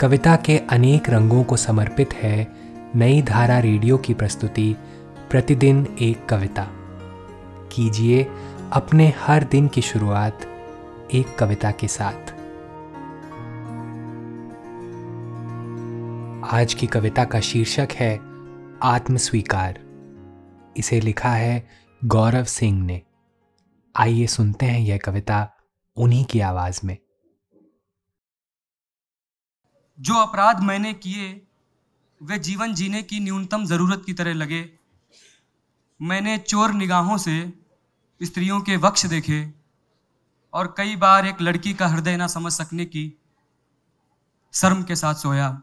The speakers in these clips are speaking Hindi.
कविता के अनेक रंगों को समर्पित है नई धारा रेडियो की प्रस्तुति, प्रतिदिन एक कविता। कीजिए अपने हर दिन की शुरुआत एक कविता के साथ। आज की कविता का शीर्षक है आत्मस्वीकार। इसे लिखा है गौरव सिंह ने। आइए सुनते हैं यह कविता उन्हीं की आवाज़ में। जो अपराध मैंने किए, वे जीवन जीने की न्यूनतम ज़रूरत की तरह लगे। मैंने चोर निगाहों से स्त्रियों के वक्ष देखे और कई बार एक लड़की का हृदय ना समझ सकने की शर्म के साथ सोया।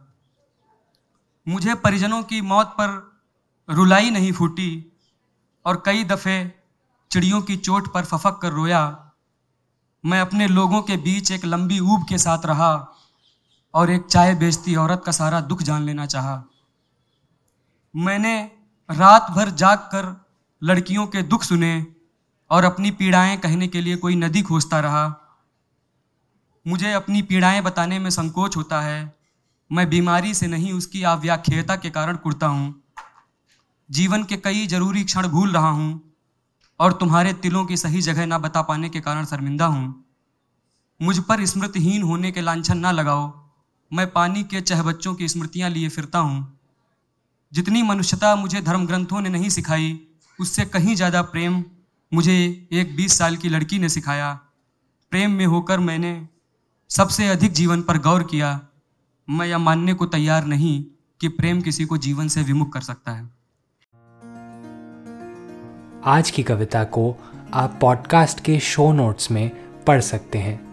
मुझे परिजनों की मौत पर रुलाई नहीं फूटी और कई दफ़े चिड़ियों की चोट पर फफक कर रोया। मैं अपने लोगों के बीच एक लंबी ऊब के साथ रहा। और एक चाय बेचती औरत का सारा दुख जान लेना चाहा। मैंने रात भर जाग कर लड़कियों के दुख सुने और अपनी पीड़ाएँ कहने के लिए कोई नदी खोजता रहा। मुझे अपनी पीड़ाएँ बताने में संकोच होता है। मैं बीमारी से नहीं, उसकी अव्याख्यता के कारण कुड़ता हूँ। जीवन के कई ज़रूरी क्षण भूल रहा हूँ और तुम्हारे तिलों की सही जगह ना बता पाने के कारण शर्मिंदा हूँ। मुझ पर स्मृतिहीन होने के लांछन ना लगाओ। मैं पानी के चह बच्चों की स्मृतियाँ लिए फिरता हूँ। जितनी मनुष्यता मुझे धर्म ग्रंथों ने नहीं सिखाई, उससे कहीं ज़्यादा प्रेम मुझे एक बीस साल की लड़की ने सिखाया। प्रेम में होकर मैंने सबसे अधिक जीवन पर गौर किया। मैं यह मानने को तैयार नहीं कि प्रेम किसी को जीवन से विमुख कर सकता है। आज की कविता को आप पॉडकास्ट के शो नोट्स में पढ़ सकते हैं।